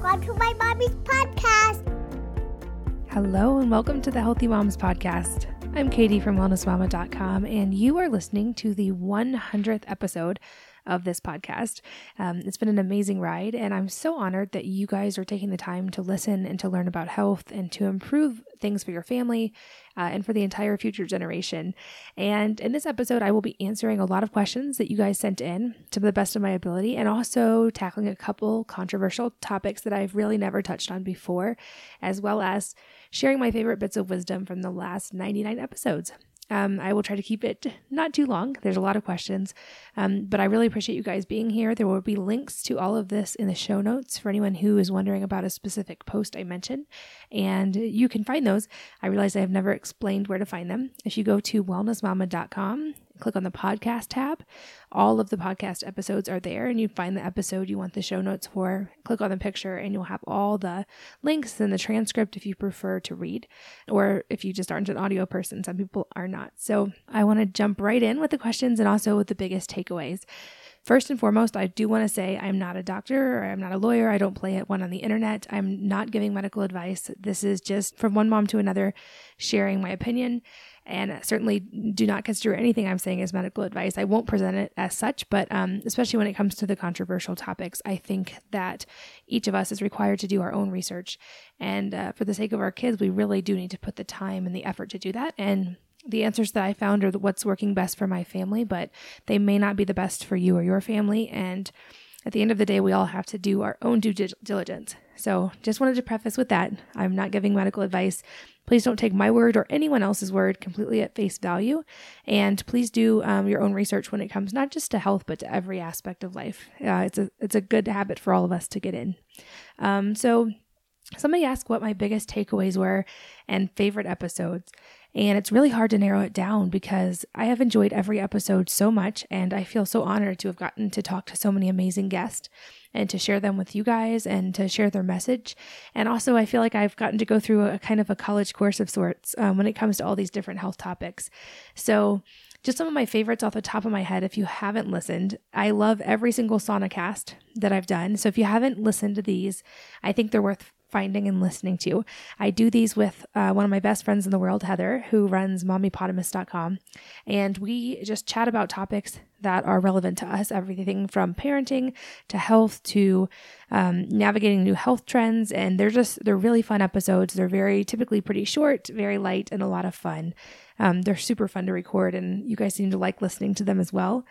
Welcome to my mommy's podcast. Hello, and welcome to the Healthy Moms Podcast. I'm Katie from wellnessmama.com, and you are listening to the 100th episode of this podcast. Um, it's been an amazing ride, and I'm so honored that you guys are taking the time to listen and to learn about health and to improve things for your family uh, and for the entire future generation. And in this episode, I will be answering a lot of questions that you guys sent in to the best of my ability, and also tackling a couple controversial topics that I've really never touched on before, as well as sharing my favorite bits of wisdom from the last 99 episodes. Um, I will try to keep it not too long. There's a lot of questions, um, but I really appreciate you guys being here. There will be links to all of this in the show notes for anyone who is wondering about a specific post I mentioned, and you can find those. I realize I have never explained where to find them. If you go to wellnessmama.com click on the podcast tab. All of the podcast episodes are there, and you find the episode you want the show notes for. Click on the picture, and you'll have all the links and the transcript if you prefer to read, or if you just aren't an audio person. Some people are not. So I want to jump right in with the questions and also with the biggest takeaways. First and foremost, I do want to say I'm not a doctor or I'm not a lawyer. I don't play at one on the internet. I'm not giving medical advice. This is just from one mom to another, sharing my opinion and certainly do not consider anything I'm saying as medical advice. I won't present it as such, but um, especially when it comes to the controversial topics, I think that each of us is required to do our own research. And uh, for the sake of our kids, we really do need to put the time and the effort to do that. And the answers that I found are what's working best for my family, but they may not be the best for you or your family. And at the end of the day, we all have to do our own due diligence. So just wanted to preface with that. I'm not giving medical advice. Please don't take my word or anyone else's word completely at face value. And please do um, your own research when it comes not just to health, but to every aspect of life. Uh, it's, a, it's a good habit for all of us to get in. Um, so, somebody asked what my biggest takeaways were and favorite episodes. And it's really hard to narrow it down because I have enjoyed every episode so much, and I feel so honored to have gotten to talk to so many amazing guests and to share them with you guys and to share their message. And also, I feel like I've gotten to go through a kind of a college course of sorts um, when it comes to all these different health topics. So, just some of my favorites off the top of my head, if you haven't listened, I love every single sauna cast that I've done. So if you haven't listened to these, I think they're worth finding and listening to. I do these with uh, one of my best friends in the world, Heather, who runs mommypotamus.com. And we just chat about topics that are relevant to us everything from parenting to health to um, navigating new health trends. And they're just, they're really fun episodes. They're very typically pretty short, very light, and a lot of fun. Um, they're super fun to record, and you guys seem to like listening to them as well.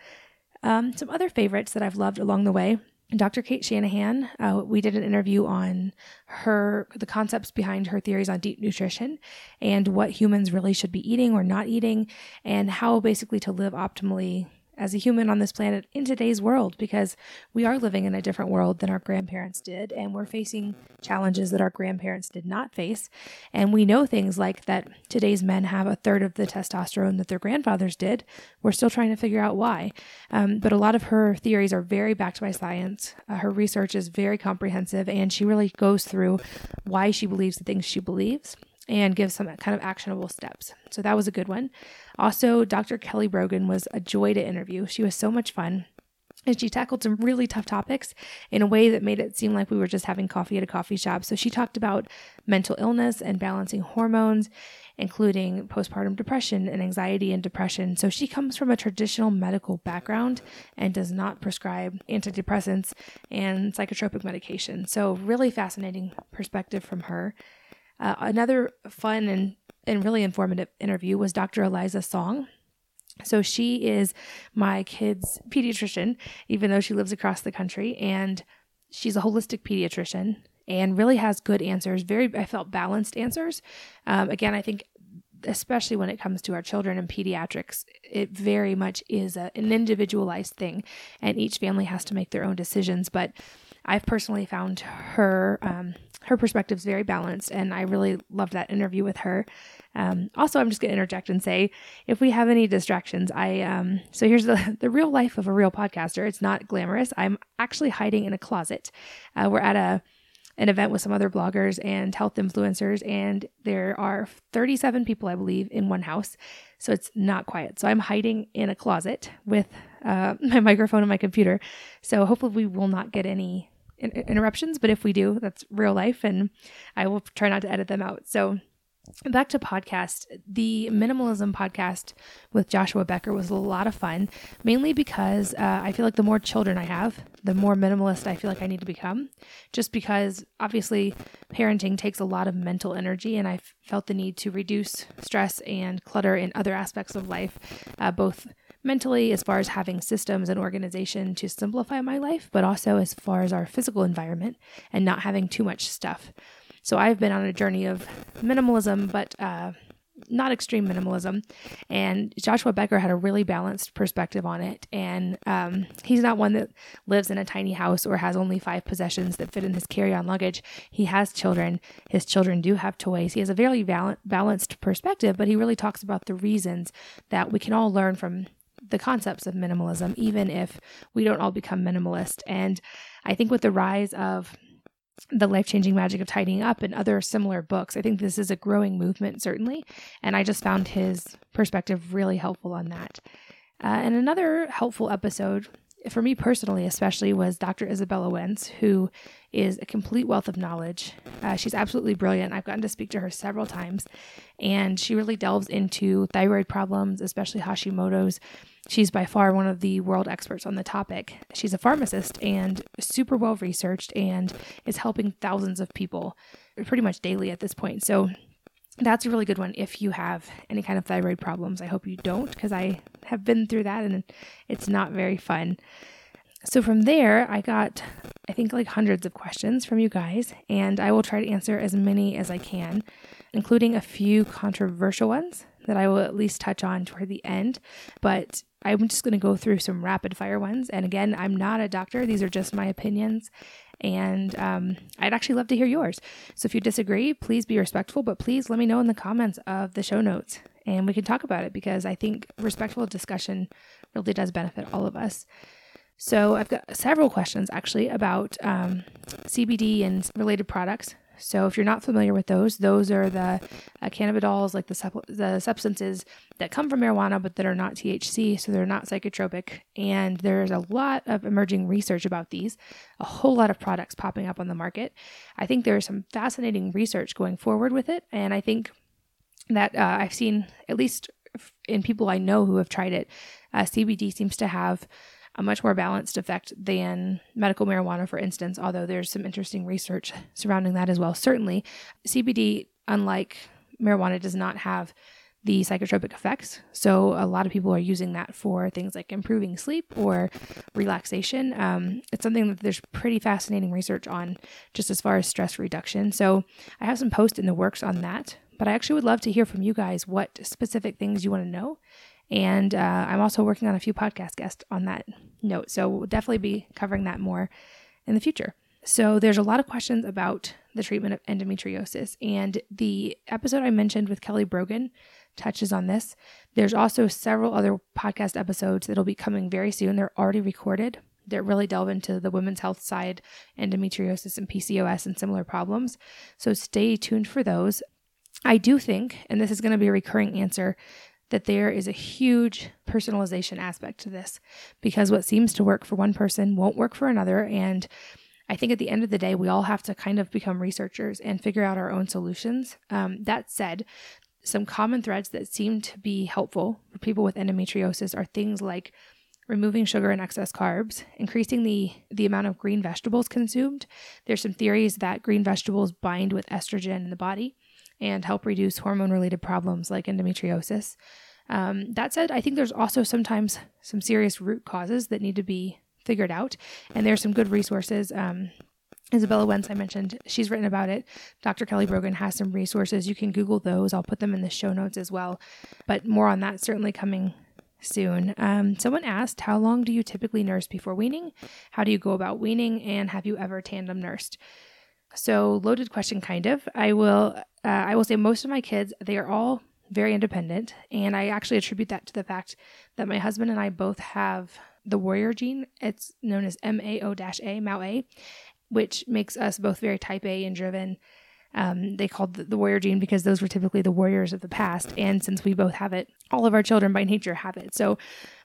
Um, some other favorites that I've loved along the way Dr. Cate Shanahan, uh, we did an interview on her, the concepts behind her theories on deep nutrition and what humans really should be eating or not eating, and how basically to live optimally as a human on this planet in today's world because we are living in a different world than our grandparents did and we're facing challenges that our grandparents did not face. And we know things like that today's men have a third of the testosterone that their grandfathers did. We're still trying to figure out why. Um, but a lot of her theories are very backed by science. Uh, her research is very comprehensive and she really goes through why she believes the things she believes and give some kind of actionable steps. So that was a good one. Also, Dr. Kelly Brogan was a joy to interview. She was so much fun. And she tackled some really tough topics in a way that made it seem like we were just having coffee at a coffee shop. So she talked about mental illness and balancing hormones, including postpartum depression and anxiety and depression. So she comes from a traditional medical background and does not prescribe antidepressants and psychotropic medication. So, really fascinating perspective from her. Uh, another fun and, and really informative interview was Dr. Elisa Song. So she is my kid's pediatrician, even though she lives across the country, and she's a holistic pediatrician and really has good answers. Very, I felt balanced answers. Um, again, I think especially when it comes to our children and pediatrics, it very much is a, an individualized thing, and each family has to make their own decisions. But I've personally found her um, her perspective is very balanced, and I really loved that interview with her. Um, also, I'm just going to interject and say, if we have any distractions, I um, so here's the the real life of a real podcaster. It's not glamorous. I'm actually hiding in a closet. Uh, we're at a an event with some other bloggers and health influencers, and there are 37 people, I believe, in one house. So it's not quiet. So I'm hiding in a closet with uh, my microphone and my computer. So hopefully we will not get any in- interruptions, but if we do, that's real life, and I will try not to edit them out. So back to podcast the minimalism podcast with joshua becker was a lot of fun mainly because uh, i feel like the more children i have the more minimalist i feel like i need to become just because obviously parenting takes a lot of mental energy and i felt the need to reduce stress and clutter in other aspects of life uh, both mentally as far as having systems and organization to simplify my life but also as far as our physical environment and not having too much stuff so I've been on a journey of minimalism, but uh, not extreme minimalism. And Joshua Becker had a really balanced perspective on it. And um, he's not one that lives in a tiny house or has only five possessions that fit in his carry on luggage. He has children. His children do have toys. He has a very val- balanced perspective, but he really talks about the reasons that we can all learn from the concepts of minimalism, even if we don't all become minimalist. And I think with the rise of the life changing magic of tidying up and other similar books. I think this is a growing movement, certainly. And I just found his perspective really helpful on that. Uh, and another helpful episode, for me personally, especially, was Dr. Izabella Wentz, who is a complete wealth of knowledge. Uh, she's absolutely brilliant. I've gotten to speak to her several times, and she really delves into thyroid problems, especially Hashimoto's, She's by far one of the world experts on the topic. She's a pharmacist and super well researched and is helping thousands of people pretty much daily at this point. So that's a really good one if you have any kind of thyroid problems. I hope you don't because I have been through that and it's not very fun. So from there, I got, I think, like hundreds of questions from you guys, and I will try to answer as many as I can, including a few controversial ones that I will at least touch on toward the end. But I'm just going to go through some rapid fire ones. And again, I'm not a doctor, these are just my opinions. And um, I'd actually love to hear yours. So if you disagree, please be respectful, but please let me know in the comments of the show notes and we can talk about it because I think respectful discussion really does benefit all of us. So I've got several questions actually about um, CBD and related products. So if you're not familiar with those, those are the uh, cannabidiol, like the the substances that come from marijuana, but that are not THC, so they're not psychotropic. And there's a lot of emerging research about these, a whole lot of products popping up on the market. I think there's some fascinating research going forward with it, and I think that uh, I've seen at least in people I know who have tried it, uh, CBD seems to have a much more balanced effect than medical marijuana, for instance, although there's some interesting research surrounding that as well. Certainly, CBD, unlike marijuana, does not have the psychotropic effects. So, a lot of people are using that for things like improving sleep or relaxation. Um, it's something that there's pretty fascinating research on just as far as stress reduction. So, I have some posts in the works on that, but I actually would love to hear from you guys what specific things you want to know and uh, I'm also working on a few podcast guests on that note. So we'll definitely be covering that more in the future. So there's a lot of questions about the treatment of endometriosis. And the episode I mentioned with Kelly Brogan touches on this. There's also several other podcast episodes that'll be coming very soon. They're already recorded that really delve into the women's health side, endometriosis and PCOS and similar problems. So stay tuned for those. I do think, and this is going to be a recurring answer, that there is a huge personalization aspect to this because what seems to work for one person won't work for another. And I think at the end of the day, we all have to kind of become researchers and figure out our own solutions. Um, that said, some common threads that seem to be helpful for people with endometriosis are things like removing sugar and excess carbs, increasing the, the amount of green vegetables consumed. There's some theories that green vegetables bind with estrogen in the body and help reduce hormone related problems like endometriosis. Um, that said, I think there's also sometimes some serious root causes that need to be figured out, and there's some good resources. Um, Izabella Wentz, I mentioned, she's written about it. Dr. Kelly Brogan has some resources. You can Google those. I'll put them in the show notes as well. But more on that certainly coming soon. Um, someone asked, How long do you typically nurse before weaning? How do you go about weaning? And have you ever tandem nursed? So loaded question, kind of. I will. Uh, I will say most of my kids they are all very independent, and I actually attribute that to the fact that my husband and I both have the warrior gene. It's known as MAO-A, MAO-A, which makes us both very type A and driven. Um, they called the, the warrior gene because those were typically the warriors of the past. And since we both have it, all of our children by nature have it. So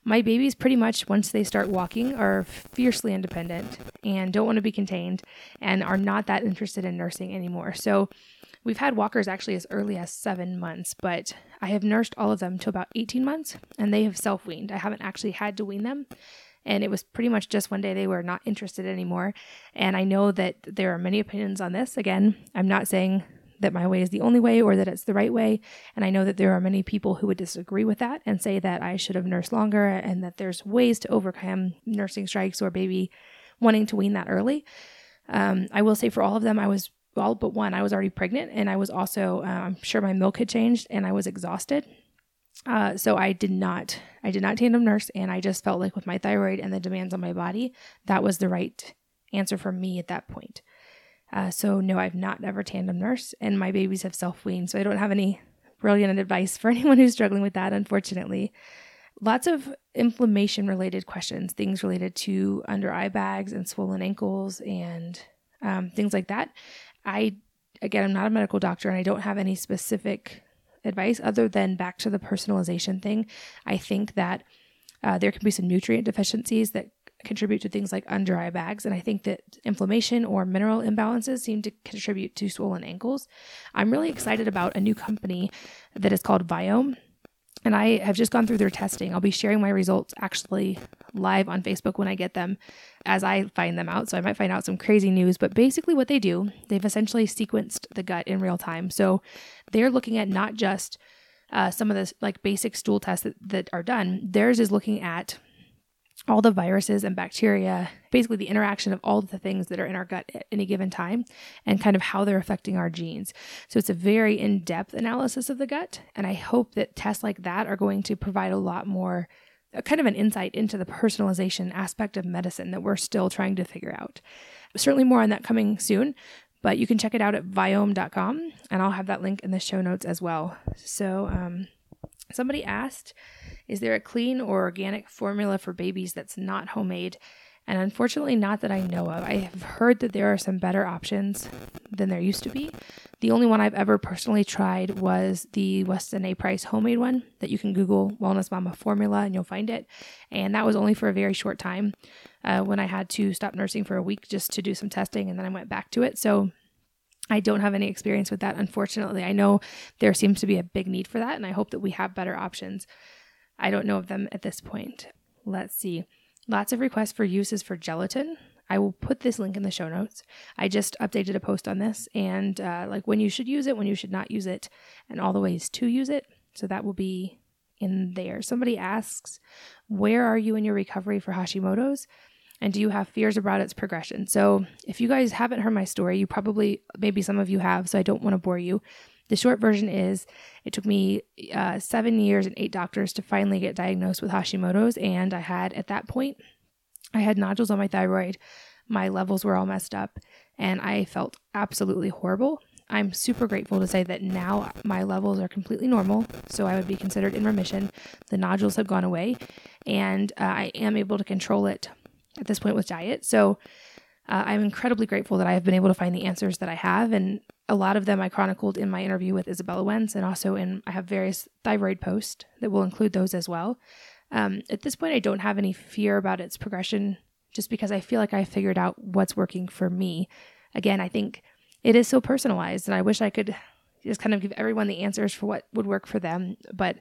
my babies, pretty much once they start walking, are fiercely independent and don't want to be contained and are not that interested in nursing anymore. So we've had walkers actually as early as seven months, but I have nursed all of them to about 18 months and they have self weaned. I haven't actually had to wean them. And it was pretty much just one day they were not interested anymore. And I know that there are many opinions on this. Again, I'm not saying that my way is the only way or that it's the right way. And I know that there are many people who would disagree with that and say that I should have nursed longer and that there's ways to overcome nursing strikes or baby wanting to wean that early. Um, I will say for all of them, I was all but one, I was already pregnant and I was also, uh, I'm sure my milk had changed and I was exhausted. Uh, so I did not, I did not tandem nurse, and I just felt like with my thyroid and the demands on my body, that was the right answer for me at that point. Uh, so no, I've not ever tandem nurse, and my babies have self weaned, so I don't have any brilliant advice for anyone who's struggling with that, unfortunately. Lots of inflammation related questions, things related to under eye bags and swollen ankles and um, things like that. I, again, I'm not a medical doctor and I don't have any specific advice other than back to the personalization thing. I think that uh, there can be some nutrient deficiencies that contribute to things like under eye bags. And I think that inflammation or mineral imbalances seem to contribute to swollen ankles. I'm really excited about a new company that is called Viome and I have just gone through their testing. I'll be sharing my results actually live on Facebook when I get them as I find them out. So I might find out some crazy news, but basically what they do, they've essentially sequenced the gut in real time. So they're looking at not just uh, some of the like basic stool tests that, that are done. Theirs is looking at all the viruses and bacteria, basically the interaction of all the things that are in our gut at any given time and kind of how they're affecting our genes. So it's a very in depth analysis of the gut. And I hope that tests like that are going to provide a lot more, kind of an insight into the personalization aspect of medicine that we're still trying to figure out. Certainly more on that coming soon. But you can check it out at viome.com, and I'll have that link in the show notes as well. So, um, somebody asked is there a clean or organic formula for babies that's not homemade? And unfortunately, not that I know of. I have heard that there are some better options than there used to be. The only one I've ever personally tried was the Weston A. Price homemade one that you can Google Wellness Mama formula and you'll find it. And that was only for a very short time uh, when I had to stop nursing for a week just to do some testing and then I went back to it. So I don't have any experience with that, unfortunately. I know there seems to be a big need for that, and I hope that we have better options. I don't know of them at this point. Let's see. Lots of requests for uses for gelatin. I will put this link in the show notes. I just updated a post on this and uh, like when you should use it, when you should not use it, and all the ways to use it. So that will be in there. Somebody asks, Where are you in your recovery for Hashimoto's? And do you have fears about its progression? So, if you guys haven't heard my story, you probably, maybe some of you have, so I don't want to bore you. The short version is it took me uh, seven years and eight doctors to finally get diagnosed with Hashimoto's. And I had, at that point, I had nodules on my thyroid. My levels were all messed up, and I felt absolutely horrible. I'm super grateful to say that now my levels are completely normal, so I would be considered in remission. The nodules have gone away, and uh, I am able to control it at this point with diet. So uh, I'm incredibly grateful that I have been able to find the answers that I have, and a lot of them I chronicled in my interview with Izabella Wentz, and also in I have various thyroid posts that will include those as well. Um, at this point, I don't have any fear about its progression, just because I feel like I figured out what's working for me. Again, I think it is so personalized, and I wish I could just kind of give everyone the answers for what would work for them. But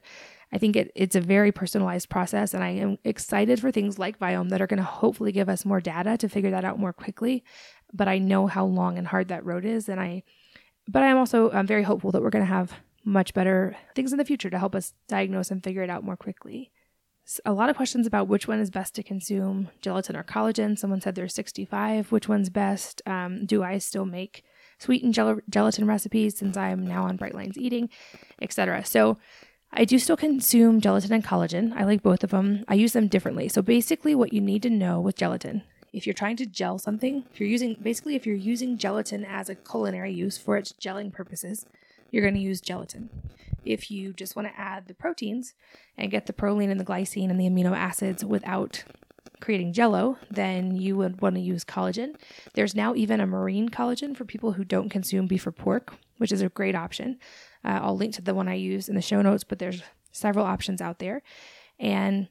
I think it, it's a very personalized process, and I am excited for things like Viome that are going to hopefully give us more data to figure that out more quickly. But I know how long and hard that road is, and I but I'm also I'm very hopeful that we're going to have much better things in the future to help us diagnose and figure it out more quickly. A lot of questions about which one is best to consume, gelatin or collagen. Someone said there's 65. Which one's best? Um, do I still make sweetened gel- gelatin recipes since I'm now on Bright Lines Eating, etc. So I do still consume gelatin and collagen. I like both of them. I use them differently. So basically, what you need to know with gelatin if you're trying to gel something, if you're using basically if you're using gelatin as a culinary use for its gelling purposes, you're going to use gelatin. If you just want to add the proteins and get the proline and the glycine and the amino acids without creating jello, then you would want to use collagen. There's now even a marine collagen for people who don't consume beef or pork, which is a great option. Uh, I'll link to the one I use in the show notes, but there's several options out there. And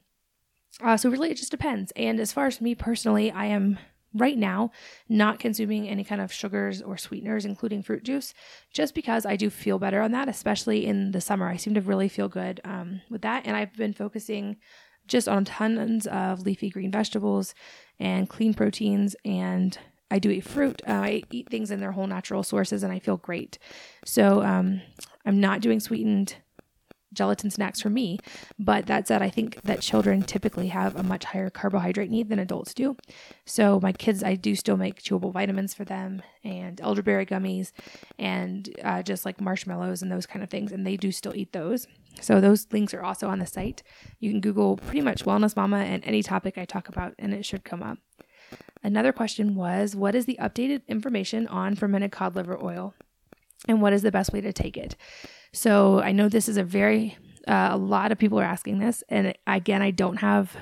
uh, so, really, it just depends. And as far as me personally, I am right now not consuming any kind of sugars or sweeteners, including fruit juice, just because I do feel better on that, especially in the summer. I seem to really feel good um, with that. And I've been focusing just on tons of leafy green vegetables and clean proteins. And I do eat fruit. Uh, I eat things in their whole natural sources, and I feel great. So um, I'm not doing sweetened gelatin snacks for me. But that said, I think that children typically have a much higher carbohydrate need than adults do. So my kids, I do still make chewable vitamins for them and elderberry gummies and uh, just like marshmallows and those kind of things. And they do still eat those. So those links are also on the site. You can Google pretty much Wellness Mama and any topic I talk about, and it should come up. Another question was What is the updated information on fermented cod liver oil? And what is the best way to take it? So I know this is a very uh, a lot of people are asking this, and again, I don't have,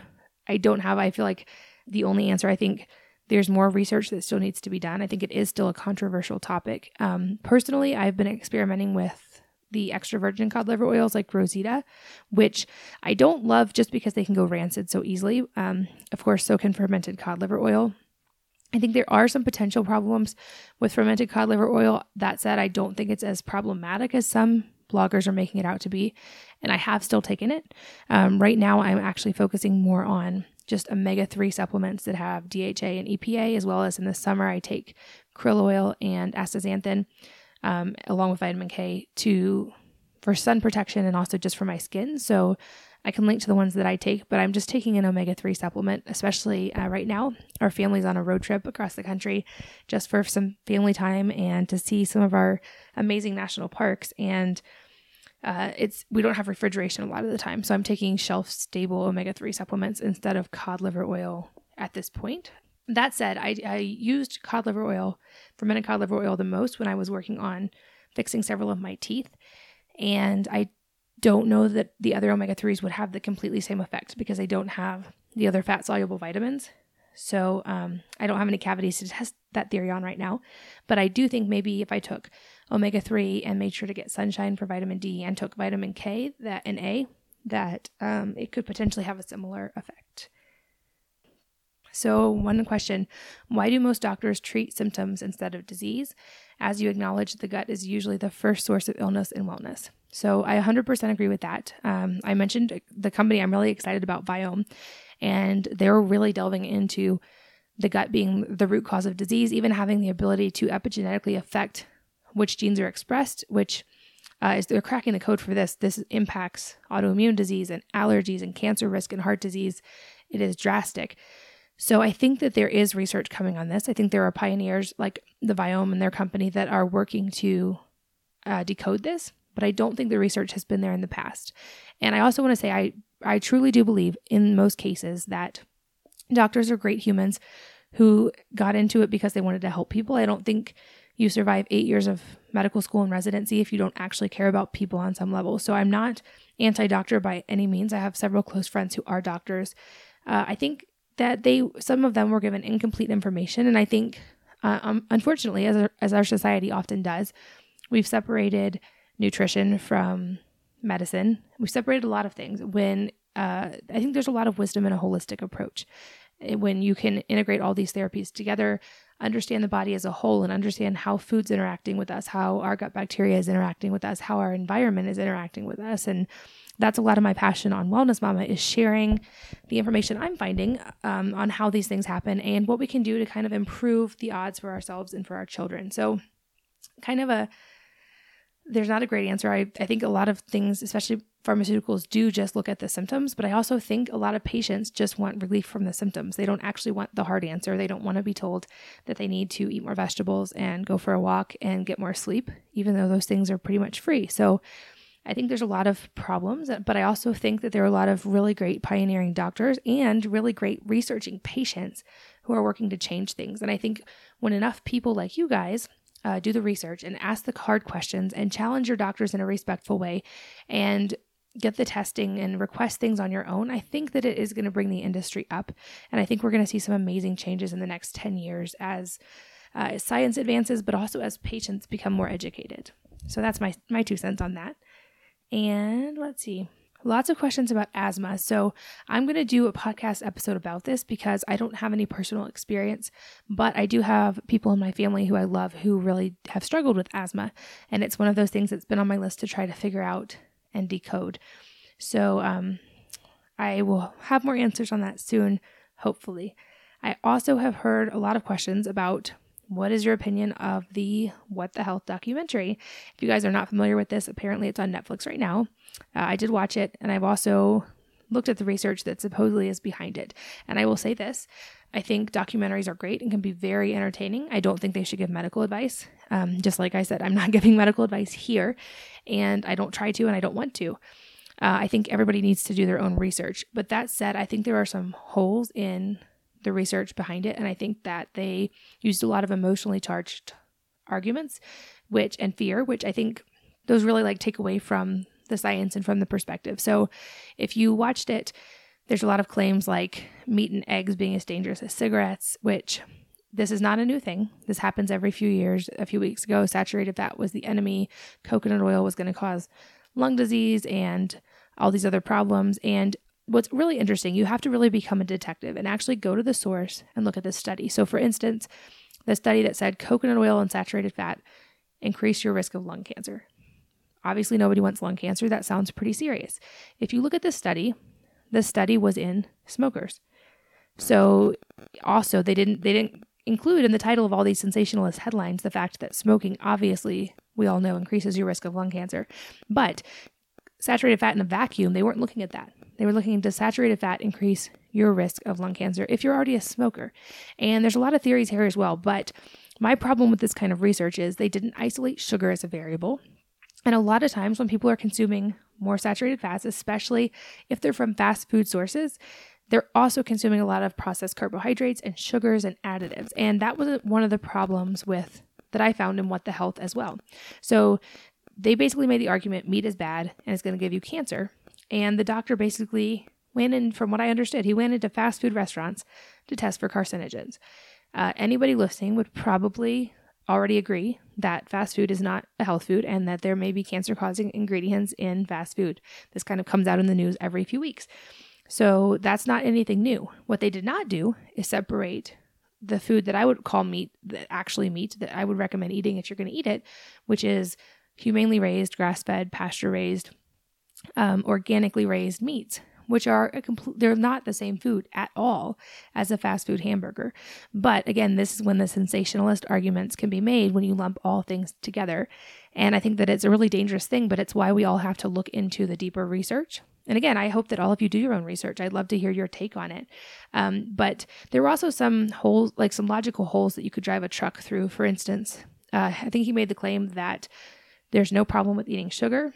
I don't have. I feel like the only answer. I think there's more research that still needs to be done. I think it is still a controversial topic. Um, personally, I've been experimenting with the extra virgin cod liver oils like Rosita, which I don't love just because they can go rancid so easily. Um, of course, so can fermented cod liver oil. I think there are some potential problems with fermented cod liver oil. That said, I don't think it's as problematic as some bloggers are making it out to be. And I have still taken it. Um, right now, I'm actually focusing more on just omega 3 supplements that have DHA and EPA, as well as in the summer, I take krill oil and astaxanthin um, along with vitamin K to for sun protection and also just for my skin. So I can link to the ones that I take, but I'm just taking an omega 3 supplement, especially uh, right now. Our family's on a road trip across the country just for some family time and to see some of our amazing national parks. And uh, it's we don't have refrigeration a lot of the time, so I'm taking shelf stable omega three supplements instead of cod liver oil at this point. That said, I, I used cod liver oil, fermented cod liver oil, the most when I was working on fixing several of my teeth, and I don't know that the other omega 3s would have the completely same effect because they don't have the other fat soluble vitamins. So um, I don't have any cavities to test that theory on right now. But I do think maybe if I took omega 3 and made sure to get sunshine for vitamin D and took vitamin K that and A, that um, it could potentially have a similar effect. So, one question Why do most doctors treat symptoms instead of disease? As you acknowledge, the gut is usually the first source of illness and wellness. So, I 100% agree with that. Um, I mentioned the company I'm really excited about, Viome, and they're really delving into the gut being the root cause of disease, even having the ability to epigenetically affect which genes are expressed, which uh, is they're cracking the code for this. This impacts autoimmune disease and allergies and cancer risk and heart disease. It is drastic. So I think that there is research coming on this. I think there are pioneers like the Viome and their company that are working to uh, decode this, but I don't think the research has been there in the past. And I also want to say I I truly do believe in most cases that doctors are great humans who got into it because they wanted to help people. I don't think you survive eight years of medical school and residency if you don't actually care about people on some level. So I'm not anti doctor by any means. I have several close friends who are doctors. Uh, I think that they, some of them were given incomplete information. And I think, uh, um, unfortunately, as our, as our society often does, we've separated nutrition from medicine. We've separated a lot of things when uh, I think there's a lot of wisdom in a holistic approach. When you can integrate all these therapies together, understand the body as a whole and understand how food's interacting with us, how our gut bacteria is interacting with us, how our environment is interacting with us. And that's a lot of my passion on Wellness Mama is sharing the information I'm finding um, on how these things happen and what we can do to kind of improve the odds for ourselves and for our children. So, kind of a there's not a great answer. I, I think a lot of things, especially pharmaceuticals, do just look at the symptoms, but I also think a lot of patients just want relief from the symptoms. They don't actually want the hard answer. They don't want to be told that they need to eat more vegetables and go for a walk and get more sleep, even though those things are pretty much free. So I think there's a lot of problems, but I also think that there are a lot of really great pioneering doctors and really great researching patients who are working to change things. And I think when enough people like you guys uh, do the research and ask the hard questions and challenge your doctors in a respectful way and get the testing and request things on your own, I think that it is going to bring the industry up. And I think we're going to see some amazing changes in the next 10 years as uh, science advances, but also as patients become more educated. So that's my, my two cents on that. And let's see. Lots of questions about asthma. So, I'm going to do a podcast episode about this because I don't have any personal experience, but I do have people in my family who I love who really have struggled with asthma. And it's one of those things that's been on my list to try to figure out and decode. So, um, I will have more answers on that soon, hopefully. I also have heard a lot of questions about what is your opinion of the What the Health documentary? If you guys are not familiar with this, apparently it's on Netflix right now. Uh, I did watch it, and I've also looked at the research that supposedly is behind it. And I will say this I think documentaries are great and can be very entertaining. I don't think they should give medical advice. Um, just like I said, I'm not giving medical advice here, and I don't try to, and I don't want to. Uh, I think everybody needs to do their own research. But that said, I think there are some holes in the research behind it. And I think that they used a lot of emotionally charged arguments, which and fear, which I think those really like take away from the science and from the perspective. So if you watched it, there's a lot of claims like meat and eggs being as dangerous as cigarettes, which this is not a new thing. This happens every few years. A few weeks ago, saturated fat was the enemy. Coconut oil was going to cause lung disease and all these other problems. And what's really interesting, you have to really become a detective and actually go to the source and look at this study. So, for instance, the study that said coconut oil and saturated fat increase your risk of lung cancer. Obviously, nobody wants lung cancer. That sounds pretty serious. If you look at this study, the study was in smokers. So, also they didn't they didn't include in the title of all these sensationalist headlines the fact that smoking obviously we all know increases your risk of lung cancer. But saturated fat in a vacuum, they weren't looking at that. They were looking to saturated fat increase your risk of lung cancer if you're already a smoker. And there's a lot of theories here as well, but my problem with this kind of research is they didn't isolate sugar as a variable. And a lot of times when people are consuming more saturated fats, especially if they're from fast food sources, they're also consuming a lot of processed carbohydrates and sugars and additives. And that was one of the problems with that I found in What the Health as well. So they basically made the argument meat is bad and it's going to give you cancer. And the doctor basically went in, from what I understood, he went into fast food restaurants to test for carcinogens. Uh, anybody listening would probably already agree that fast food is not a health food and that there may be cancer causing ingredients in fast food. This kind of comes out in the news every few weeks. So that's not anything new. What they did not do is separate the food that I would call meat, that actually meat, that I would recommend eating if you're going to eat it, which is humanely raised, grass fed, pasture raised, um, organically raised meats, which are a complete, they're not the same food at all as a fast food hamburger. But again, this is when the sensationalist arguments can be made when you lump all things together. And I think that it's a really dangerous thing, but it's why we all have to look into the deeper research. And again, I hope that all of you do your own research. I'd love to hear your take on it. Um, but there were also some holes, like some logical holes that you could drive a truck through. For instance, uh, I think he made the claim that there's no problem with eating sugar,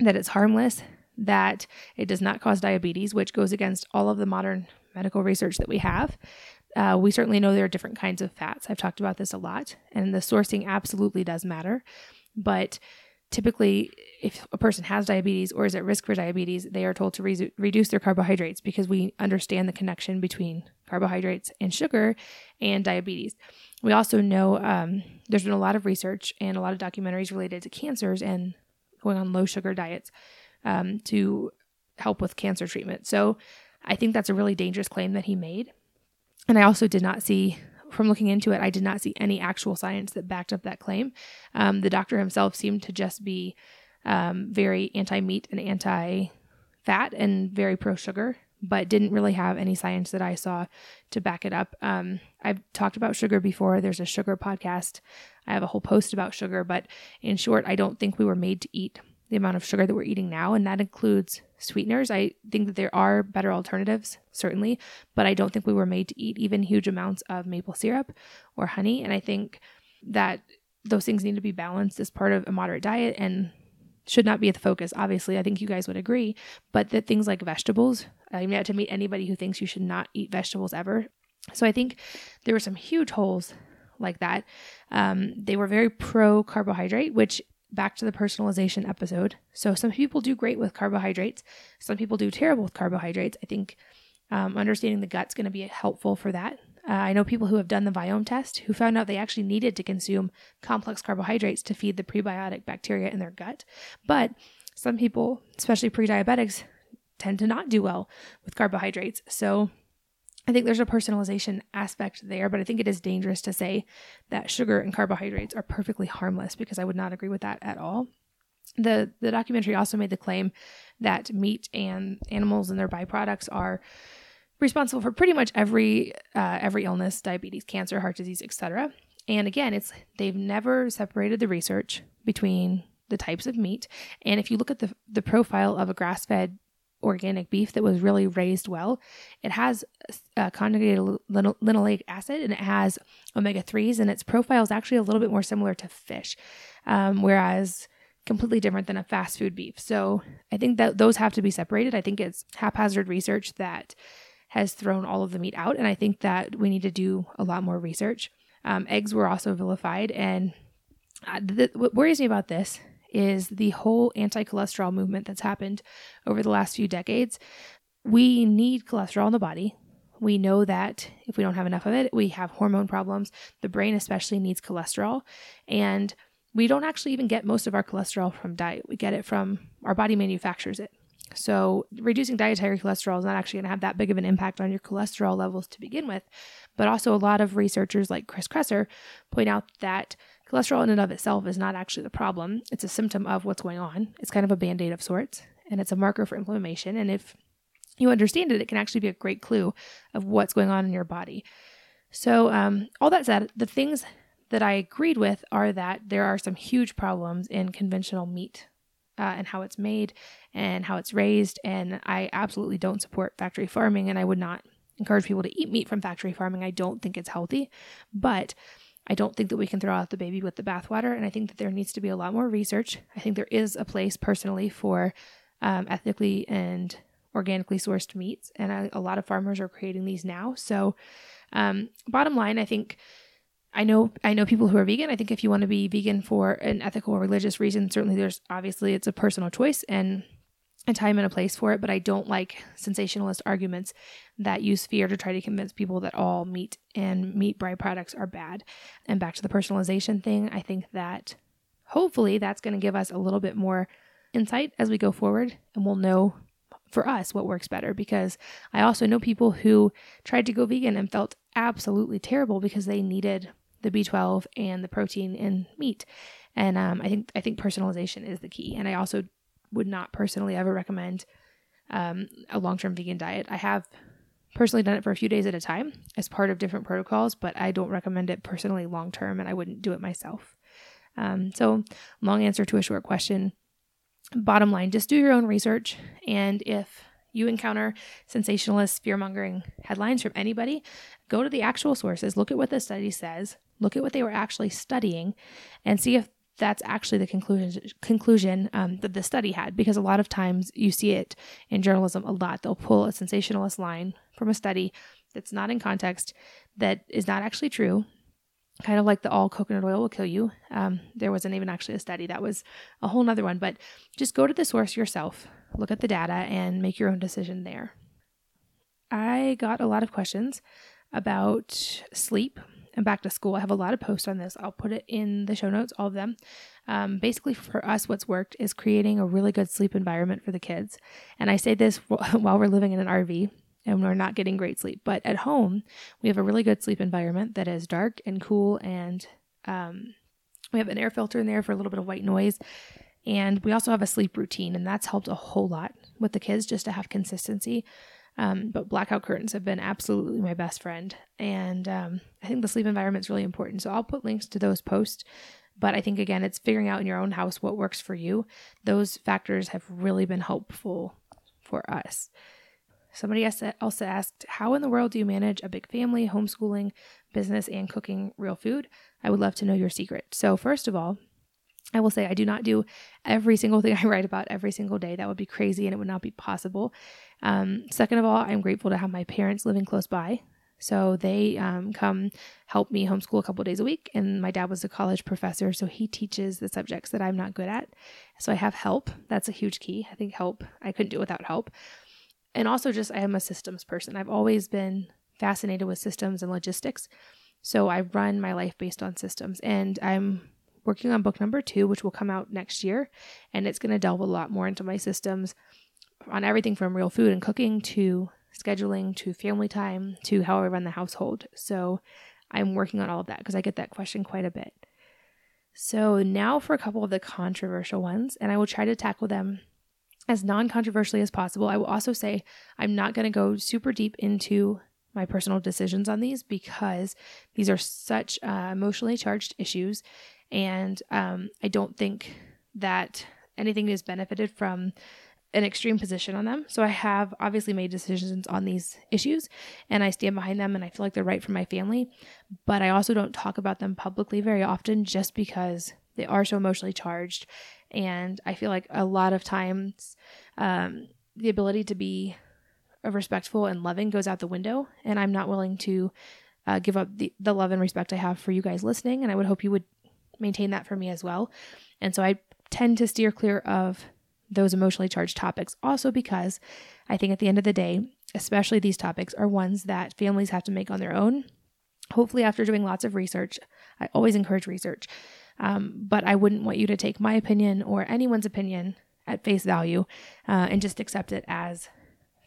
that it's harmless, that it does not cause diabetes, which goes against all of the modern medical research that we have. Uh, we certainly know there are different kinds of fats. I've talked about this a lot, and the sourcing absolutely does matter. But typically, if a person has diabetes or is at risk for diabetes, they are told to re- reduce their carbohydrates because we understand the connection between carbohydrates and sugar and diabetes. We also know um, there's been a lot of research and a lot of documentaries related to cancers and going on low sugar diets um, to help with cancer treatment. So I think that's a really dangerous claim that he made. And I also did not see, from looking into it, I did not see any actual science that backed up that claim. Um, the doctor himself seemed to just be um, very anti meat and anti fat and very pro sugar but didn't really have any science that I saw to back it up. Um, I've talked about sugar before. There's a sugar podcast. I have a whole post about sugar, but in short, I don't think we were made to eat the amount of sugar that we're eating now, and that includes sweeteners. I think that there are better alternatives, certainly, but I don't think we were made to eat even huge amounts of maple syrup or honey. And I think that those things need to be balanced as part of a moderate diet and should not be at the focus. Obviously, I think you guys would agree, but that things like vegetables, I'm yet to meet anybody who thinks you should not eat vegetables ever. So I think there were some huge holes like that. Um, they were very pro carbohydrate, which back to the personalization episode. So some people do great with carbohydrates, some people do terrible with carbohydrates. I think um, understanding the gut's going to be helpful for that. Uh, I know people who have done the Viome test who found out they actually needed to consume complex carbohydrates to feed the prebiotic bacteria in their gut. But some people, especially pre diabetics, tend to not do well with carbohydrates. So I think there's a personalization aspect there, but I think it is dangerous to say that sugar and carbohydrates are perfectly harmless because I would not agree with that at all. The the documentary also made the claim that meat and animals and their byproducts are responsible for pretty much every uh, every illness, diabetes, cancer, heart disease, etc. And again, it's they've never separated the research between the types of meat. And if you look at the the profile of a grass fed organic beef that was really raised well. It has uh, conjugated linoleic acid and it has omega 3s, and its profile is actually a little bit more similar to fish, um, whereas completely different than a fast food beef. So I think that those have to be separated. I think it's haphazard research that has thrown all of the meat out, and I think that we need to do a lot more research. Um, eggs were also vilified, and uh, the, what worries me about this is the whole anti cholesterol movement that's happened over the last few decades. We need cholesterol in the body. We know that if we don't have enough of it, we have hormone problems. The brain, especially, needs cholesterol. And we don't actually even get most of our cholesterol from diet. We get it from our body manufactures it. So, reducing dietary cholesterol is not actually going to have that big of an impact on your cholesterol levels to begin with. But also, a lot of researchers like Chris Kresser point out that Cholesterol in and of itself is not actually the problem. It's a symptom of what's going on. It's kind of a band aid of sorts, and it's a marker for inflammation. And if you understand it, it can actually be a great clue of what's going on in your body. So, um, all that said, the things that I agreed with are that there are some huge problems in conventional meat uh, and how it's made and how it's raised. And I absolutely don't support factory farming, and I would not encourage people to eat meat from factory farming. I don't think it's healthy. But I don't think that we can throw out the baby with the bathwater. And I think that there needs to be a lot more research. I think there is a place personally for um, ethically and organically sourced meats. And I, a lot of farmers are creating these now. So, um, bottom line, I think. I know I know people who are vegan. I think if you want to be vegan for an ethical or religious reason, certainly there's obviously it's a personal choice and a time and a place for it, but I don't like sensationalist arguments that use fear to try to convince people that all meat and meat byproducts are bad. And back to the personalization thing, I think that hopefully that's going to give us a little bit more insight as we go forward and we'll know for us what works better because I also know people who tried to go vegan and felt absolutely terrible because they needed the B12 and the protein in meat. And um, I think I think personalization is the key. And I also would not personally ever recommend um, a long term vegan diet. I have personally done it for a few days at a time as part of different protocols, but I don't recommend it personally long term and I wouldn't do it myself. Um, so, long answer to a short question. Bottom line, just do your own research. And if you encounter sensationalist, fear mongering headlines from anybody, go to the actual sources, look at what the study says, look at what they were actually studying, and see if that's actually the conclusion conclusion um, that the study had because a lot of times you see it in journalism a lot. They'll pull a sensationalist line from a study that's not in context that is not actually true kind of like the all coconut oil will kill you. Um, there wasn't even actually a study. That was a whole nother one. But just go to the source yourself look at the data and make your own decision there. I got a lot of questions about sleep and back to school. I have a lot of posts on this. I'll put it in the show notes, all of them. Um, basically, for us, what's worked is creating a really good sleep environment for the kids. And I say this while we're living in an RV and we're not getting great sleep. But at home, we have a really good sleep environment that is dark and cool, and um, we have an air filter in there for a little bit of white noise. And we also have a sleep routine, and that's helped a whole lot with the kids just to have consistency. Um, but blackout curtains have been absolutely my best friend. And um, I think the sleep environment is really important. So I'll put links to those posts. But I think, again, it's figuring out in your own house what works for you. Those factors have really been helpful for us. Somebody also asked, How in the world do you manage a big family, homeschooling, business, and cooking real food? I would love to know your secret. So, first of all, I will say I do not do every single thing I write about every single day. That would be crazy and it would not be possible. Um, second of all, I'm grateful to have my parents living close by. So they um, come help me homeschool a couple days a week. And my dad was a college professor, so he teaches the subjects that I'm not good at. So I have help. That's a huge key. I think help, I couldn't do it without help. And also, just I am a systems person. I've always been fascinated with systems and logistics. So I run my life based on systems. And I'm working on book number two, which will come out next year. And it's going to delve a lot more into my systems on everything from real food and cooking to scheduling to family time to how I run the household. So I'm working on all of that because I get that question quite a bit. So now for a couple of the controversial ones, and I will try to tackle them as non controversially as possible. I will also say I'm not going to go super deep into my personal decisions on these because these are such uh, emotionally charged issues. And um, I don't think that anything is benefited from an extreme position on them. So I have obviously made decisions on these issues and I stand behind them and I feel like they're right for my family. But I also don't talk about them publicly very often just because they are so emotionally charged. And I feel like a lot of times um, the ability to be respectful and loving goes out the window. And I'm not willing to uh, give up the, the love and respect I have for you guys listening. And I would hope you would maintain that for me as well. And so I tend to steer clear of those emotionally charged topics, also because I think at the end of the day, especially these topics are ones that families have to make on their own. Hopefully, after doing lots of research, I always encourage research, um, but I wouldn't want you to take my opinion or anyone's opinion at face value uh, and just accept it as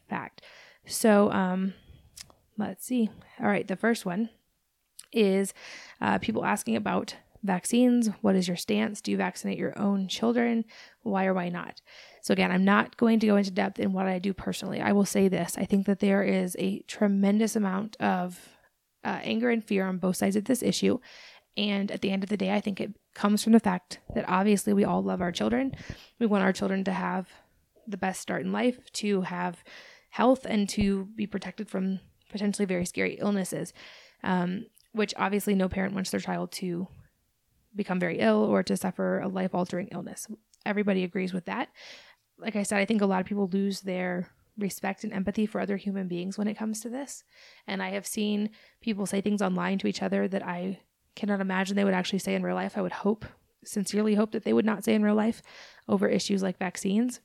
fact. So, um, let's see. All right, the first one is uh, people asking about vaccines. What is your stance? Do you vaccinate your own children? Why or why not? So, again, I'm not going to go into depth in what I do personally. I will say this I think that there is a tremendous amount of uh, anger and fear on both sides of this issue. And at the end of the day, I think it comes from the fact that obviously we all love our children. We want our children to have the best start in life, to have health, and to be protected from potentially very scary illnesses, um, which obviously no parent wants their child to become very ill or to suffer a life altering illness. Everybody agrees with that. Like I said, I think a lot of people lose their respect and empathy for other human beings when it comes to this. And I have seen people say things online to each other that I cannot imagine they would actually say in real life. I would hope, sincerely hope that they would not say in real life over issues like vaccines.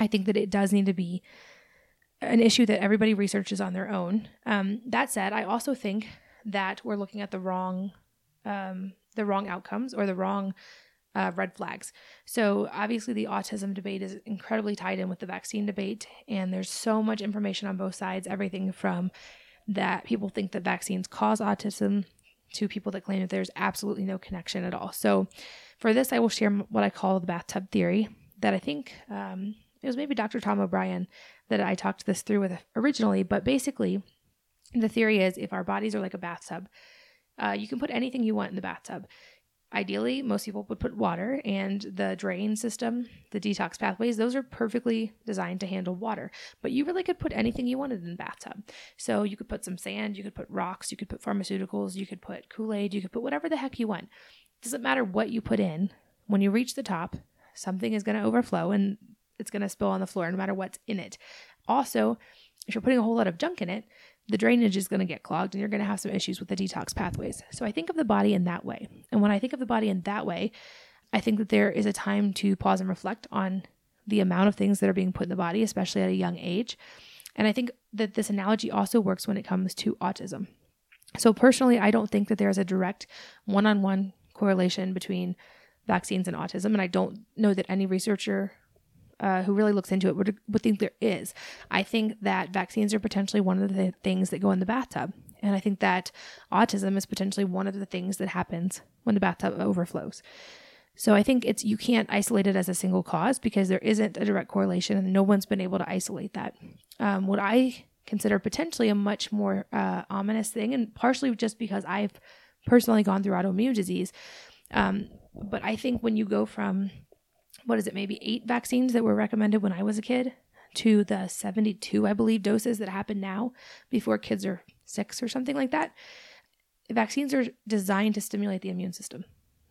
I think that it does need to be an issue that everybody researches on their own. Um, that said, I also think that we're looking at the wrong um, the wrong outcomes or the wrong uh, red flags. So, obviously, the autism debate is incredibly tied in with the vaccine debate, and there's so much information on both sides everything from that people think that vaccines cause autism to people that claim that there's absolutely no connection at all. So, for this, I will share what I call the bathtub theory that I think um, it was maybe Dr. Tom O'Bryan that I talked this through with originally, but basically, the theory is if our bodies are like a bathtub, uh, you can put anything you want in the bathtub. Ideally, most people would put water and the drain system, the detox pathways, those are perfectly designed to handle water. But you really could put anything you wanted in the bathtub. So you could put some sand, you could put rocks, you could put pharmaceuticals, you could put Kool Aid, you could put whatever the heck you want. It doesn't matter what you put in. When you reach the top, something is going to overflow and it's going to spill on the floor no matter what's in it. Also, if you're putting a whole lot of junk in it, the drainage is going to get clogged and you're going to have some issues with the detox pathways. So I think of the body in that way. And when I think of the body in that way, I think that there is a time to pause and reflect on the amount of things that are being put in the body, especially at a young age. And I think that this analogy also works when it comes to autism. So personally, I don't think that there's a direct one on one correlation between vaccines and autism. And I don't know that any researcher uh, who really looks into it would, would think there is. I think that vaccines are potentially one of the things that go in the bathtub. And I think that autism is potentially one of the things that happens when the bathtub overflows. So I think it's you can't isolate it as a single cause because there isn't a direct correlation and no one's been able to isolate that. Um, what I consider potentially a much more uh, ominous thing, and partially just because I've personally gone through autoimmune disease, um, but I think when you go from what is it, maybe eight vaccines that were recommended when I was a kid to the 72, I believe, doses that happen now before kids are six or something like that. Vaccines are designed to stimulate the immune system.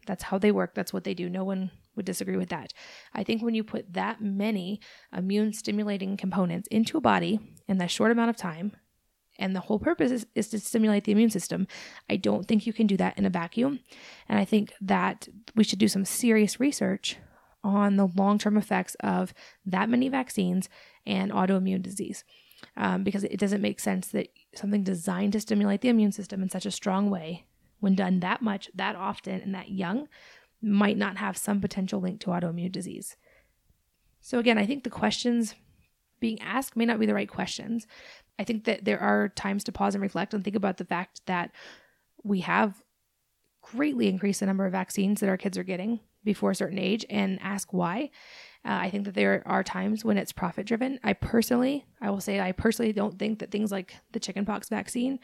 That's how they work. That's what they do. No one would disagree with that. I think when you put that many immune stimulating components into a body in that short amount of time, And the whole purpose is, is to stimulate the immune system. I don't think you can do that in a vacuum. And I think that we should do some serious research on the long term effects of that many vaccines and autoimmune disease. Um, because it doesn't make sense that something designed to stimulate the immune system in such a strong way, when done that much, that often, and that young, might not have some potential link to autoimmune disease. So, again, I think the questions being asked may not be the right questions. I think that there are times to pause and reflect and think about the fact that we have greatly increased the number of vaccines that our kids are getting before a certain age and ask why. Uh, I think that there are times when it's profit driven. I personally, I will say, I personally don't think that things like the chickenpox vaccine,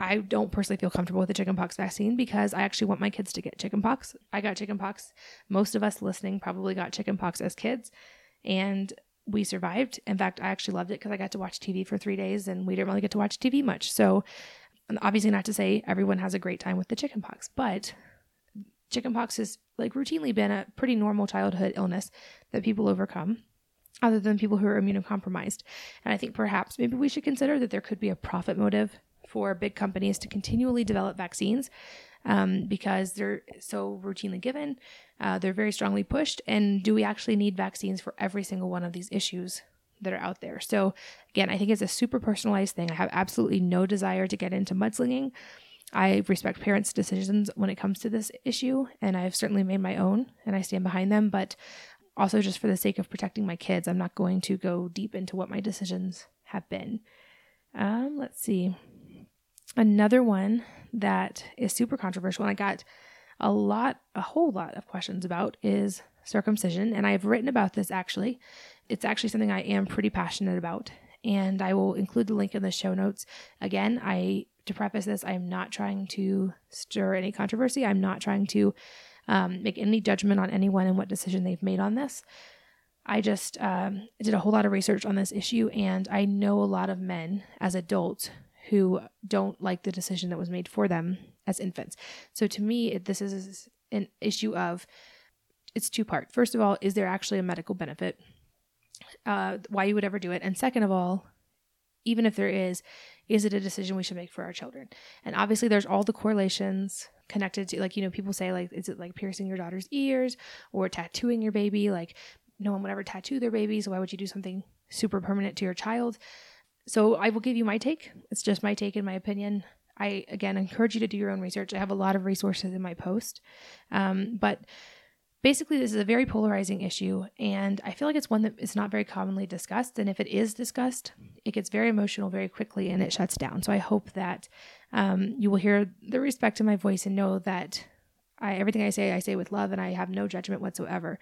I don't personally feel comfortable with the chickenpox vaccine because I actually want my kids to get chickenpox. I got chickenpox. Most of us listening probably got chickenpox as kids, and we survived. In fact, I actually loved it because I got to watch TV for three days, and we didn't really get to watch TV much. So, obviously, not to say everyone has a great time with the chickenpox, but chickenpox has like routinely been a pretty normal childhood illness that people overcome other than people who are immunocompromised. And I think perhaps maybe we should consider that there could be a profit motive for big companies to continually develop vaccines um, because they're so routinely given, uh, they're very strongly pushed. And do we actually need vaccines for every single one of these issues that are out there? So, again, I think it's a super personalized thing. I have absolutely no desire to get into mudslinging. I respect parents' decisions when it comes to this issue, and I've certainly made my own, and I stand behind them. But also, just for the sake of protecting my kids, I'm not going to go deep into what my decisions have been. Um, let's see. Another one that is super controversial, and I got a lot, a whole lot of questions about is circumcision. And I've written about this actually. It's actually something I am pretty passionate about. And I will include the link in the show notes. Again, I to preface this, I'm not trying to stir any controversy. I'm not trying to um, make any judgment on anyone and what decision they've made on this. I just um, did a whole lot of research on this issue, and I know a lot of men as adults who don't like the decision that was made for them as infants. So to me, this is an issue of it's two part. First of all, is there actually a medical benefit? Uh, why you would ever do it, and second of all, even if there is, is it a decision we should make for our children? And obviously, there's all the correlations connected to, like, you know, people say, like, is it like piercing your daughter's ears or tattooing your baby? Like, no one would ever tattoo their baby, so why would you do something super permanent to your child? So I will give you my take. It's just my take and my opinion. I again encourage you to do your own research. I have a lot of resources in my post, um, but basically this is a very polarizing issue, and I feel like it's one that is not very commonly discussed. And if it is discussed, it gets very emotional very quickly and it shuts down. So I hope that um, you will hear the respect in my voice and know that I, everything I say, I say with love, and I have no judgment whatsoever.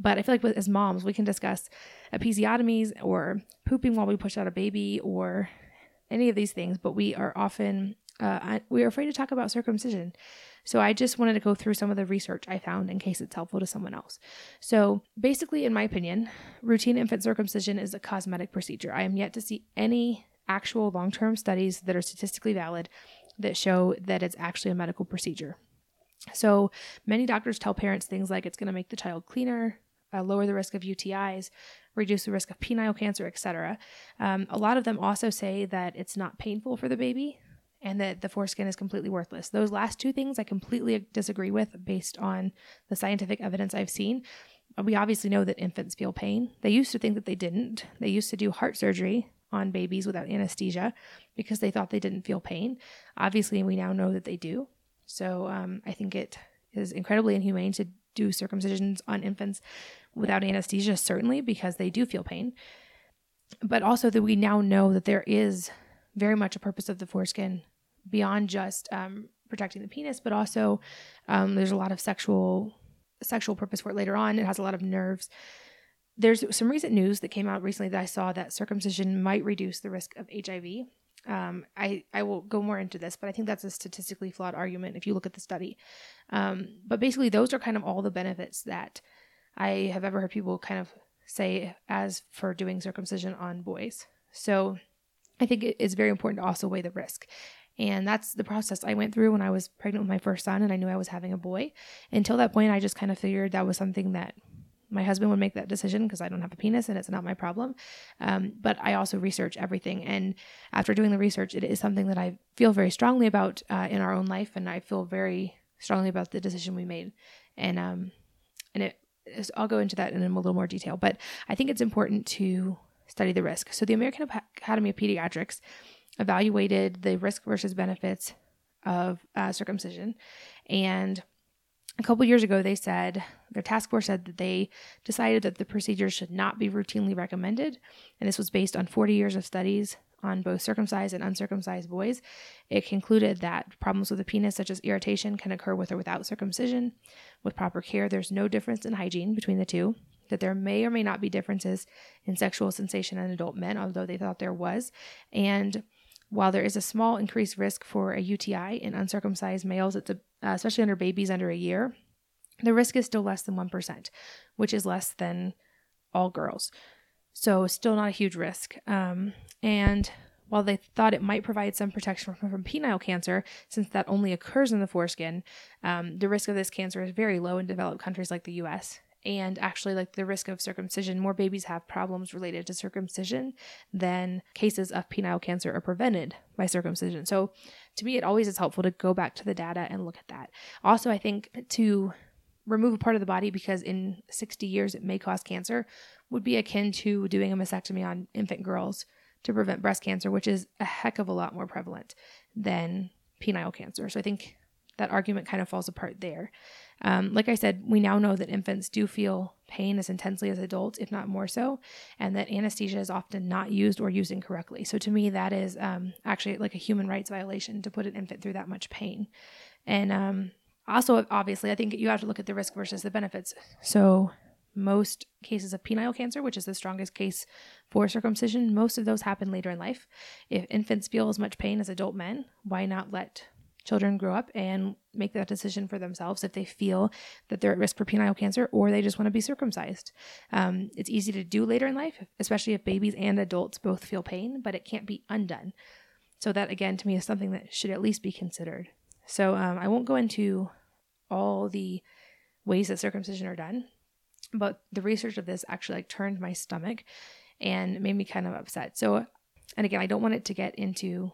But I feel like with, as moms, we can discuss episiotomies or pooping while we push out a baby or any of these things, but we are often uh, we are afraid to talk about circumcision. So I just wanted to go through some of the research I found in case it's helpful to someone else. So basically, in my opinion, routine infant circumcision is a cosmetic procedure. I am yet to see any actual long term studies that are statistically valid that show that it's actually a medical procedure. So many doctors tell parents things like it's going to make the child cleaner, uh, lower the risk of UTIs, reduce the risk of penile cancer, etc. Um, a lot of them also say that it's not painful for the baby and that the foreskin is completely worthless. Those last two things I completely disagree with based on the scientific evidence I've seen. We obviously know that infants feel pain. They used to think that they didn't. They used to do heart surgery on babies without anesthesia because they thought they didn't feel pain. Obviously, we now know that they do. So um, I think it is incredibly inhumane to do circumcisions on infants without anesthesia, certainly, because they do feel pain. But also that we now know that there is very much a purpose of the foreskin beyond just um, protecting the penis, but also um, there's a lot of sexual sexual purpose for it later on. It has a lot of nerves. There's some recent news that came out recently that I saw that circumcision might reduce the risk of HIV. Um, I, I will go more into this, but I think that's a statistically flawed argument if you look at the study. Um, but basically, those are kind of all the benefits that I have ever heard people kind of say as for doing circumcision on boys. So I think it is very important to also weigh the risk. And that's the process I went through when I was pregnant with my first son and I knew I was having a boy. Until that point, I just kind of figured that was something that My husband would make that decision because I don't have a penis and it's not my problem. Um, but I also research everything. And after doing the research, it is something that I feel very strongly about uh, in our own life. And I feel very strongly about the decision we made. And, um, and it, I'll go into that in a little more detail. But I think it's important to study the risk. So the American Academy of Pediatrics evaluated the risk versus benefits of uh, circumcision. And a couple years ago, they said their task force said that they decided that the procedure should not be routinely recommended. And this was based on 40 years of studies on both circumcised and uncircumcised boys. It concluded that problems with the penis, such as irritation, can occur with or without circumcision. With proper care, there's no difference in hygiene between the two. That there may or may not be differences in sexual sensation in adult men, although they thought there was. And while there is a small increased risk for a UTI in uncircumcised males, a, uh, especially under babies under a year, the risk is still less than 1%, which is less than all girls. So, still not a huge risk. Um, and while they thought it might provide some protection from, from penile cancer, since that only occurs in the foreskin, um, the risk of this cancer is very low in developed countries like the US and actually like the risk of circumcision more babies have problems related to circumcision than cases of penile cancer are prevented by circumcision. So to me it always is helpful to go back to the data and look at that. Also i think to remove a part of the body because in 60 years it may cause cancer would be akin to doing a mastectomy on infant girls to prevent breast cancer which is a heck of a lot more prevalent than penile cancer. So i think that argument kind of falls apart there um, like I said, we now know that infants do feel pain as intensely as adults, if not more so, and that anesthesia is often not used or used incorrectly. So to me, that is um, actually like a human rights violation to put an infant through that much pain. And um, also, obviously, I think you have to look at the risk versus the benefits. So most cases of penile cancer, which is the strongest case for circumcision, most of those happen later in life. If infants feel as much pain as adult men, why not let children grow up and make that decision for themselves if they feel that they're at risk for penile cancer or they just want to be circumcised. Um, it's easy to do later in life, especially if babies and adults both feel pain, but it can't be undone. So, that again to me is something that should at least be considered. So, um, I won't go into all the ways that circumcision are done, but the research of this actually like turned my stomach and made me kind of upset. So, and again, I don't want it to get into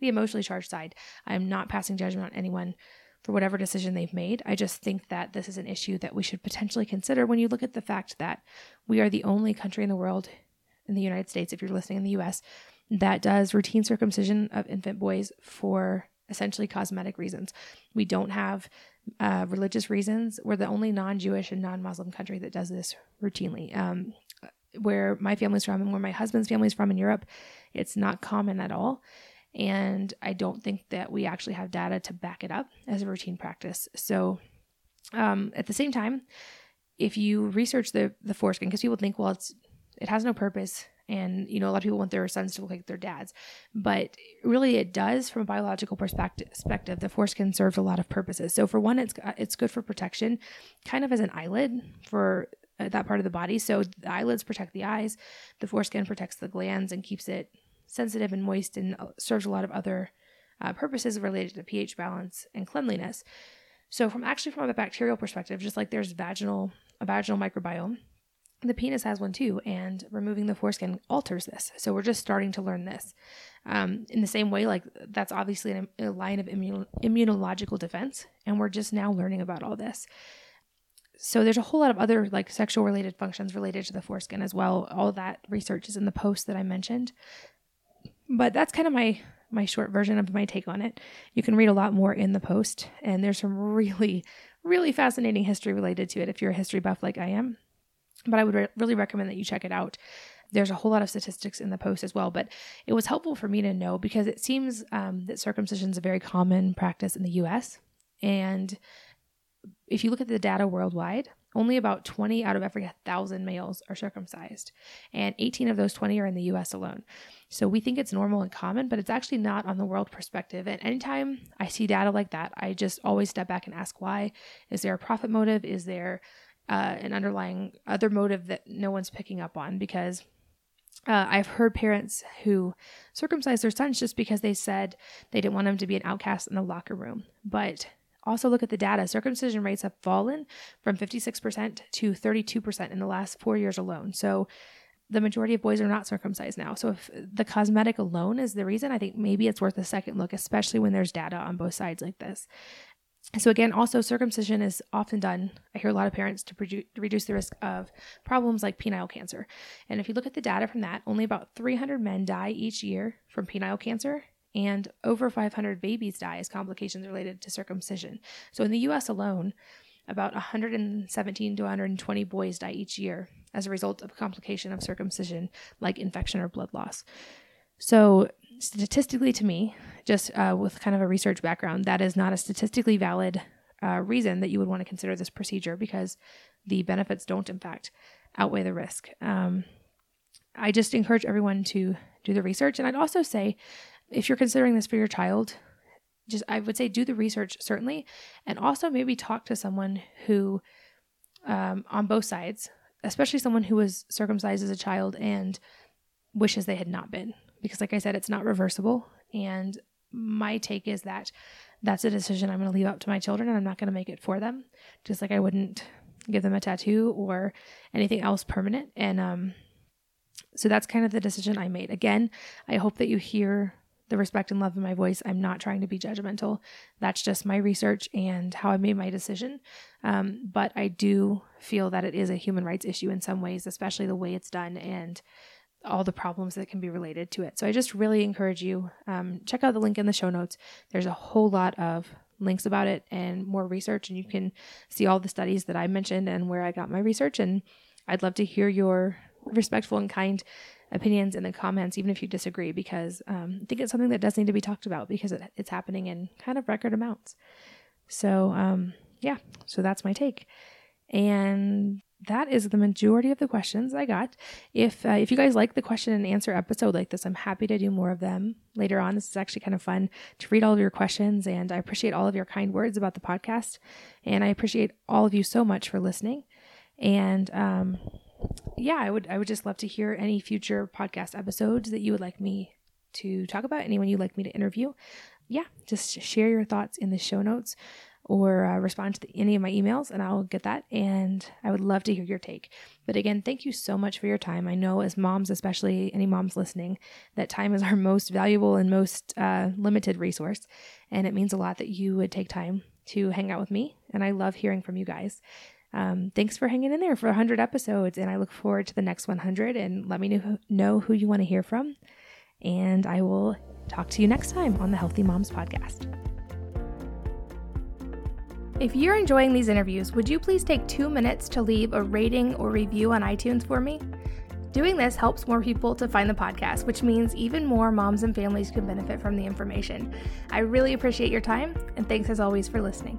the emotionally charged side. I'm not passing judgment on anyone for whatever decision they've made. I just think that this is an issue that we should potentially consider when you look at the fact that we are the only country in the world, in the United States, if you're listening in the US, that does routine circumcision of infant boys for essentially cosmetic reasons. We don't have uh, religious reasons. We're the only non Jewish and non Muslim country that does this routinely. Um, where my family's from and where my husband's family's from in Europe, it's not common at all. And I don't think that we actually have data to back it up as a routine practice. So um, at the same time, if you research the the foreskin, because people think, well, it's it has no purpose, and you know a lot of people want their sons to look like their dads, but really it does from a biological perspective. The foreskin serves a lot of purposes. So for one, it's it's good for protection, kind of as an eyelid for uh, that part of the body. So the eyelids protect the eyes, the foreskin protects the glands and keeps it sensitive and moist and uh, serves a lot of other uh, purposes related to pH balance and cleanliness. So, from actually from a bacterial perspective, just like there's vaginal a vaginal microbiome, the penis has one too, and removing the foreskin alters this. So we're just starting to learn this. Um, in the same way, like that's obviously a line of immun- immunological defense, and we're just now learning about all this. So there's a whole lot of other like sexual related functions related to the foreskin as well. All that research is in the post that I mentioned. But that's kind of my my short version of my take on it. You can read a lot more in the post, and there's some really, really fascinating history related to it if you're a history buff like I am. But I would re- really recommend that you check it out. There's a whole lot of statistics in the post as well, but it was helpful for me to know because it seems um, that circumcision is a very common practice in the US. And if you look at the data worldwide, only about 20 out of every 1,000 males are circumcised, and 18 of those 20 are in the US alone. So we think it's normal and common, but it's actually not on the world perspective. And anytime I see data like that, I just always step back and ask why. Is there a profit motive? Is there uh, an underlying other motive that no one's picking up on? Because uh, I've heard parents who circumcise their sons just because they said they didn't want them to be an outcast in the locker room. But also look at the data. Circumcision rates have fallen from 56% to 32% in the last four years alone. So the majority of boys are not circumcised now. So if the cosmetic alone is the reason, I think maybe it's worth a second look, especially when there's data on both sides like this. So again, also circumcision is often done. I hear a lot of parents to, to reduce the risk of problems like penile cancer. And if you look at the data from that, only about 300 men die each year from penile cancer, and over 500 babies die as complications related to circumcision. So in the U.S. alone, about 117 to 120 boys die each year as a result of a complication of circumcision, like infection or blood loss. So statistically to me, just uh, with kind of a research background, that is not a statistically valid uh, reason that you would want to consider this procedure because the benefits don't, in fact, outweigh the risk. Um, I just encourage everyone to do the research. And I'd also say if you're considering this for your child, just I would say do the research certainly, and also maybe talk to someone who, um, on both sides, especially someone who was circumcised as a child and wishes they had not been because like I said, it's not reversible. And my take is that that's a decision I'm going to leave up to my children and I'm not going to make it for them. Just like I wouldn't give them a tattoo or anything else permanent. And um, so that's kind of the decision I made. Again, I hope that you hear the respect and love in my voice. I'm not trying to be judgmental. That's just my research and how I made my decision. Um, but I do feel that it is a human rights issue in some ways, especially the way it's done. And all the problems that can be related to it. So I just really encourage you um, check out the link in the show notes. There's a whole lot of links about it and more research, and you can see all the studies that I mentioned and where I got my research. And I'd love to hear your respectful and kind opinions in the comments, even if you disagree, because um, I think it's something that does need to be talked about because it, it's happening in kind of record amounts. So um, yeah, so that's my take. And that is the majority of the questions I got. If uh, if you guys like the question and answer episode like this, I'm happy to do more of them later on. This is actually kind of fun to read all of your questions, and I appreciate all of your kind words about the podcast, and I appreciate all of you so much for listening. And um, yeah, I would I would just love to hear any future podcast episodes that you would like me to talk about. Anyone you'd like me to interview. Yeah, just share your thoughts in the show notes or uh, respond to the, any of my emails and I'll get that. And I would love to hear your take. But again, thank you so much for your time. I know as moms, especially any moms listening, that time is our most valuable and most uh, limited resource. And it means a lot that you would take time to hang out with me. And I love hearing from you guys. Um, thanks for hanging in there for 100 episodes. And I look forward to the next 100. And let me know, know who you want to hear from. And I will talk to you next time on the Healthy Moms Podcast. If you're enjoying these interviews, would you please take two minutes to leave a rating or review on iTunes for me? Doing this helps more people to find the podcast, which means even more moms and families can benefit from the information. I really appreciate your time, and thanks as always for listening.